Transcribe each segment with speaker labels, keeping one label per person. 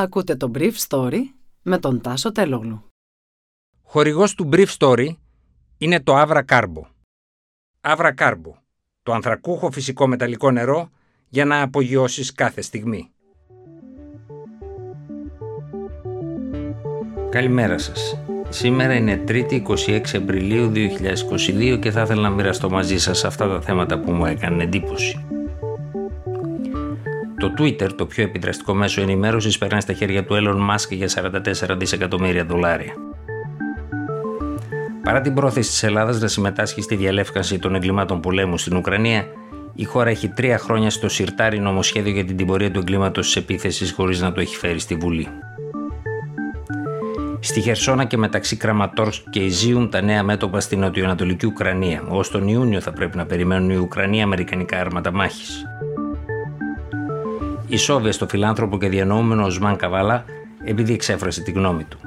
Speaker 1: Ακούτε το Brief Story με τον Τάσο Τελόγλου.
Speaker 2: Χορηγός του Brief Story είναι το Avra Carbo. Avra Carbo, το ανθρακούχο φυσικό μεταλλικό νερό για να απογειώσεις κάθε στιγμή. Καλημέρα σας. Σήμερα είναι 3η 26 Απριλίου 2022 και θα ήθελα να μοιραστώ μαζί σας αυτά τα θέματα που μου έκανε εντύπωση. Το Twitter, το πιο επιδραστικό μέσο ενημέρωσης, περνάει στα χέρια του Elon Musk για 44 δισεκατομμύρια δολάρια. Παρά την πρόθεση της Ελλάδας να συμμετάσχει στη διαλεύκανση των εγκλημάτων πολέμου στην Ουκρανία, η χώρα έχει τρία χρόνια στο σιρτάρι νομοσχέδιο για την τιμωρία του εγκλήματος της επίθεσης χωρίς να το έχει φέρει στη Βουλή. Στη Χερσόνα και μεταξύ Κραματόρσκ και Ιζίουμ τα νέα μέτωπα στην νοτιοανατολική Ουκρανία. Ω τον Ιούνιο θα πρέπει να περιμένουν οι Ουκρανοί αμερικανικά άρματα μάχης. Ισόβια στο φιλάνθρωπο και διανοούμενο Οσμάν Καβάλα επειδή εξέφρασε τη γνώμη του.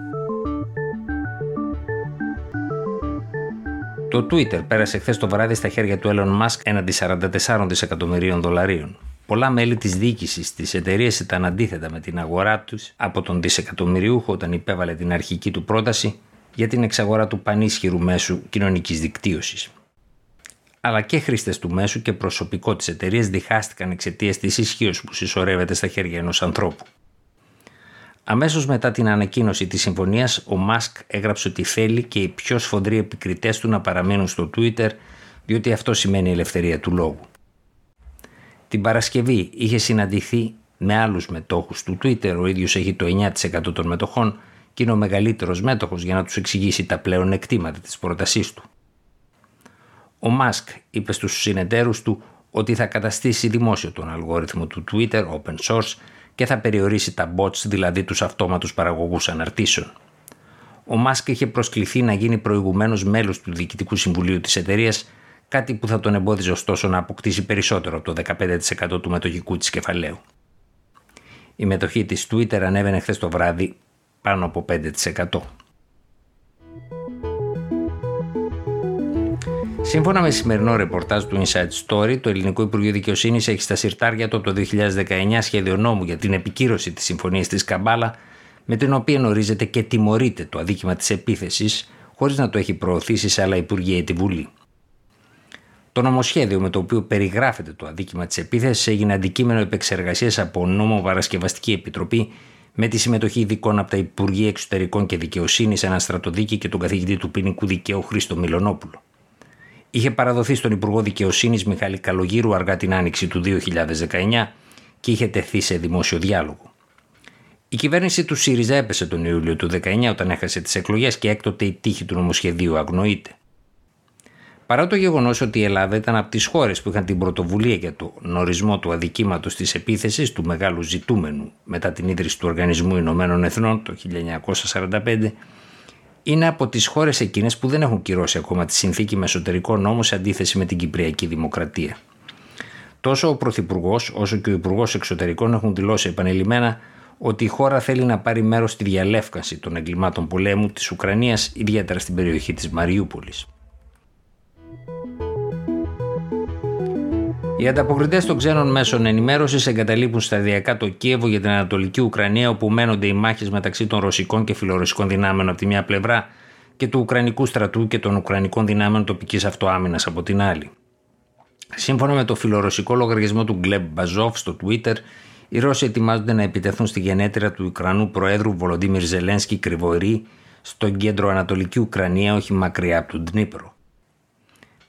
Speaker 2: Το Twitter πέρασε χθες το βράδυ στα χέρια του Elon Musk έναντι 44 δισεκατομμυρίων δολαρίων. Πολλά μέλη της διοίκησης της εταιρείας ήταν αντίθετα με την αγορά τους από τον δισεκατομμυριούχο όταν υπέβαλε την αρχική του πρόταση για την εξαγορά του πανίσχυρου μέσου κοινωνικής δικτύωσης. Αλλά και χρήστες του μέσου και προσωπικό της εταιρείας διχάστηκαν εξαιτίας της ισχύω που συσσωρεύεται στα χέρια ενός ανθρώπου. Αμέσως μετά την ανακοίνωση της συμφωνίας, ο Μάσκ έγραψε ότι θέλει και οι πιο σφοδροί επικριτές του να παραμείνουν στο Twitter, διότι αυτό σημαίνει ελευθερία του λόγου. Την Παρασκευή είχε συναντηθεί με άλλους μετόχους του Twitter, ο ίδιος έχει το 9% των μετοχών και είναι ο μεγαλύτερος μέτοχος για να τους εξηγήσει τα πλέον εκτήματα της πρότασής του. Ο Μάσκ είπε στους συνεταίρους του ότι θα καταστήσει δημόσιο τον αλγόριθμο του Twitter open source και θα περιορίσει τα bots, δηλαδή τους αυτόματους παραγωγούς αναρτήσεων. Ο Μάσκ είχε προσκληθεί να γίνει προηγουμένως μέλος του Διοικητικού Συμβουλίου της εταιρείας, κάτι που θα τον εμπόδιζε ωστόσο να αποκτήσει περισσότερο από το 15% του μετοχικού της κεφαλαίου. Η μετοχή της Twitter ανέβαινε χθες το βράδυ πάνω από 5%. Σύμφωνα με σημερινό ρεπορτάζ του Inside Story, το Ελληνικό Υπουργείο Δικαιοσύνης έχει στα συρτάρια του το 2019 σχέδιο νόμου για την επικύρωση της συμφωνίας της Καμπάλα, με την οποία ορίζεται και τιμωρείται το αδίκημα της επίθεσης, χωρίς να το έχει προωθήσει σε άλλα Υπουργεία ή τη Βουλή. Το νομοσχέδιο με το οποίο περιγράφεται το αδίκημα της επίθεσης έγινε αντικείμενο επεξεργασίας από νόμο Παρασκευαστική Επιτροπή με τη συμμετοχή ειδικών από τα Υπουργεία Εξωτερικών και Δικαιοσύνης, ένα στρατοδίκη και τον καθηγητή του ποινικού δικαίου Χρήστο Μιλονόπουλο είχε παραδοθεί στον Υπουργό Δικαιοσύνης Μιχάλη Καλογύρου αργά την άνοιξη του 2019 και είχε τεθεί σε δημόσιο διάλογο. Η κυβέρνηση του ΣΥΡΙΖΑ έπεσε τον Ιούλιο του 2019 όταν έχασε τις εκλογές και έκτοτε η τύχη του νομοσχεδίου αγνοείται. Παρά το γεγονός ότι η Ελλάδα ήταν από τις χώρες που είχαν την πρωτοβουλία για τον ορισμό του αδικήματος της επίθεσης του μεγάλου ζητούμενου μετά την ίδρυση του Οργανισμού Ηνωμένων Εθνών το 1945, είναι από τις χώρες εκείνες που δεν έχουν κυρώσει ακόμα τη συνθήκη με εσωτερικό νόμο σε αντίθεση με την Κυπριακή Δημοκρατία. Τόσο ο Πρωθυπουργός όσο και ο Υπουργός Εξωτερικών έχουν δηλώσει επανειλημμένα ότι η χώρα θέλει να πάρει μέρος στη διαλεύκανση των εγκλημάτων πολέμου της Ουκρανίας, ιδιαίτερα στην περιοχή της Μαριούπολης. Οι ανταποκριτές των ξένων μέσων ενημέρωσης εγκαταλείπουν σταδιακά το Κίεβο για την Ανατολική Ουκρανία, όπου μένονται οι μάχες μεταξύ των ρωσικών και φιλορωσικών δυνάμεων από τη μια πλευρά και του Ουκρανικού στρατού και των Ουκρανικών δυνάμεων τοπικής αυτοάμυνας από την άλλη. Σύμφωνα με το φιλορωσικό λογαριασμό του Γκλεμπ Μπαζόφ στο Twitter, οι Ρώσοι ετοιμάζονται να επιτεθούν στη γενέτειρα του Ουκρανού Προέδρου Βολοντίμιρ Ζελένσκι Κρυβορή στο κέντρο Ανατολική Ουκρανία, όχι μακριά από τον Τνίπρο.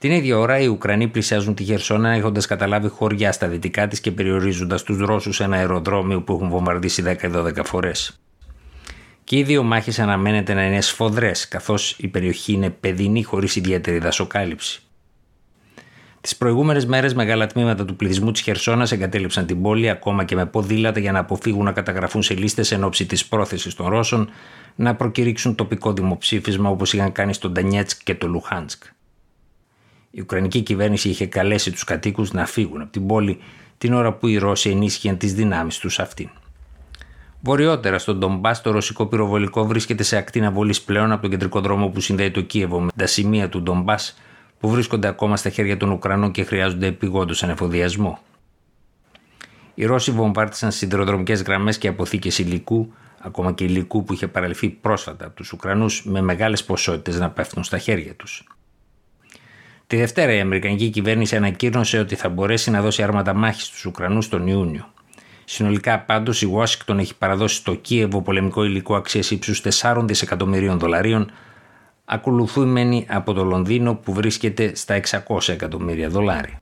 Speaker 2: Την ίδια ώρα, οι Ουκρανοί πλησιάζουν τη Χερσόνα έχοντας καταλάβει χωριά στα δυτικά της και περιορίζοντας τους Ρώσους ένα αεροδρόμιο που έχουν βομβαρδίσει 10-12 φορές. Και οι δύο μάχες αναμένεται να είναι σφοδρές, καθώς η περιοχή είναι παιδινή χωρίς ιδιαίτερη δασοκάλυψη. Τις προηγούμενες μέρες, μεγάλα τμήματα του πληθυσμού της Χερσόνας εγκατέλειψαν την πόλη ακόμα και με ποδήλατα για να αποφύγουν να καταγραφούν σε λίστες εν ώψη της πρόθεσης των Ρώσων να προκηρύξουν τοπικό δημοψήφισμα όπως είχαν κάνει στο Ντανιέτσκ και το Λουχάνσκ. Η Ουκρανική κυβέρνηση είχε καλέσει τους κατοίκους να φύγουν από την πόλη την ώρα που οι Ρώσοι ενίσχυαν τις δυνάμεις τους αυτήν. Βορειότερα στον Ντομπάς, το ρωσικό πυροβολικό βρίσκεται σε ακτίνα βολή πλέον από τον κεντρικό δρόμο που συνδέει το Κίεβο με τα σημεία του Ντομπάς που βρίσκονται ακόμα στα χέρια των Ουκρανών και χρειάζονται επιγόντως ανεφοδιασμό. Οι Ρώσοι βομβάρτισαν σιδηροδρομικές γραμμές και αποθήκες υλικού, ακόμα και υλικού που είχε παραλυθεί πρόσφατα από τους Ουκρανούς, με μεγάλες ποσότητες να πέφτουν στα χέρια τους. Τη Δευτέρα η Αμερικανική κυβέρνηση ανακοίνωσε ότι θα μπορέσει να δώσει άρματα μάχη στους Ουκρανούς τον Ιούνιο. Συνολικά πάντως η Ουάσιγκτον έχει παραδώσει στο Κίεβο πολεμικό υλικό αξίας ύψους 4 δισεκατομμυρίων δολαρίων, ακολουθούμενη από το Λονδίνο που βρίσκεται στα 600 εκατομμύρια δολάρια.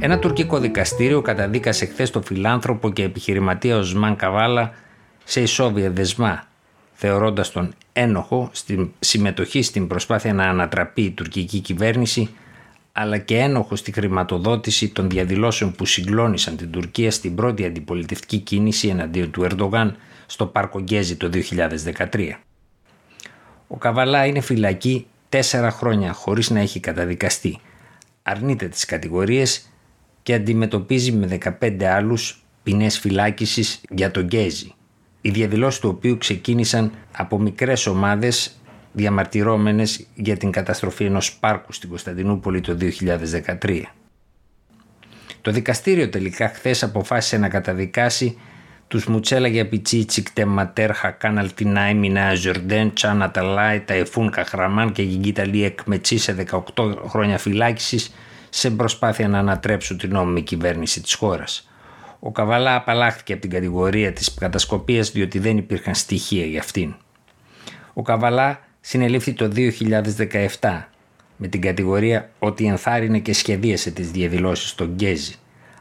Speaker 2: Ένα τουρκικό δικαστήριο καταδίκασε χθες το φιλάνθρωπο και επιχειρηματία Οσμάν Καβάλα σε ισόβια δεσμά, θεωρώντας τον ένοχο στην συμμετοχή στην προσπάθεια να ανατραπεί η τουρκική κυβέρνηση, αλλά και ένοχο στη χρηματοδότηση των διαδηλώσεων που συγκλώνησαν την Τουρκία στην πρώτη αντιπολιτευτική κίνηση εναντίον του Ερντογάν στο Πάρκο Γκέζι το 2013. Ο Καβαλά είναι φυλακή τέσσερα χρόνια χωρίς να έχει καταδικαστεί. Αρνείται τις κατηγορίες και αντιμετωπίζει με 15 άλλους ποινές φυλάκισης για τον Γκέζι, οι διαδηλώσεις του οποίου ξεκίνησαν από μικρές ομάδες διαμαρτυρόμενες για την καταστροφή ενός πάρκου στην Κωνσταντινούπολη το 2013. Το δικαστήριο τελικά χθες αποφάσισε να καταδικάσει τους Μουτσέλα για Πιτσίτσικ, Τεματέρχα, Κάναλ Τινάι, Μινά, Ζορντέν, Τσάνα Ταλάι, Ταϊφούν Καχραμάν και Γιγίτα Λί Εκμετσί σε 18 χρόνια φυλάκισης σε προσπάθεια να ανατρέψουν την νόμιμη κυβέρνηση της χώρας. Ο Καβαλά απαλλάχθηκε από την κατηγορία της κατασκοπίας διότι δεν υπήρχαν στοιχεία για αυτήν. Ο Καβαλά συνελήφθη το 2017 με την κατηγορία ότι ενθάρρυνε και σχεδίασε τις διαδηλώσεις στο Γκέζι.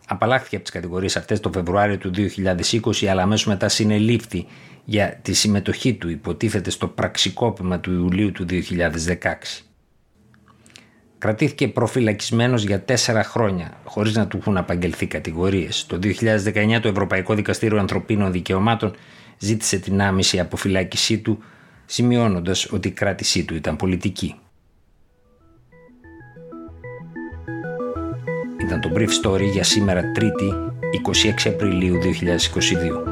Speaker 2: Απαλλάχθηκε από τις κατηγορίες αυτές το Φεβρουάριο του 2020 αλλά αμέσως μετά συνελήφθη για τη συμμετοχή του υποτίθεται στο πραξικόπημα του Ιουλίου του 2016. Κρατήθηκε προφυλακισμένος για τέσσερα χρόνια, χωρίς να του έχουν απαγγελθεί κατηγορίες. Το 2019 το Ευρωπαϊκό Δικαστήριο Ανθρωπίνων Δικαιωμάτων ζήτησε την άμεση αποφυλάκησή του, σημειώνοντας ότι η κράτησή του ήταν πολιτική. Ήταν το Brief Story για σήμερα 3η 26 Απριλίου 2022.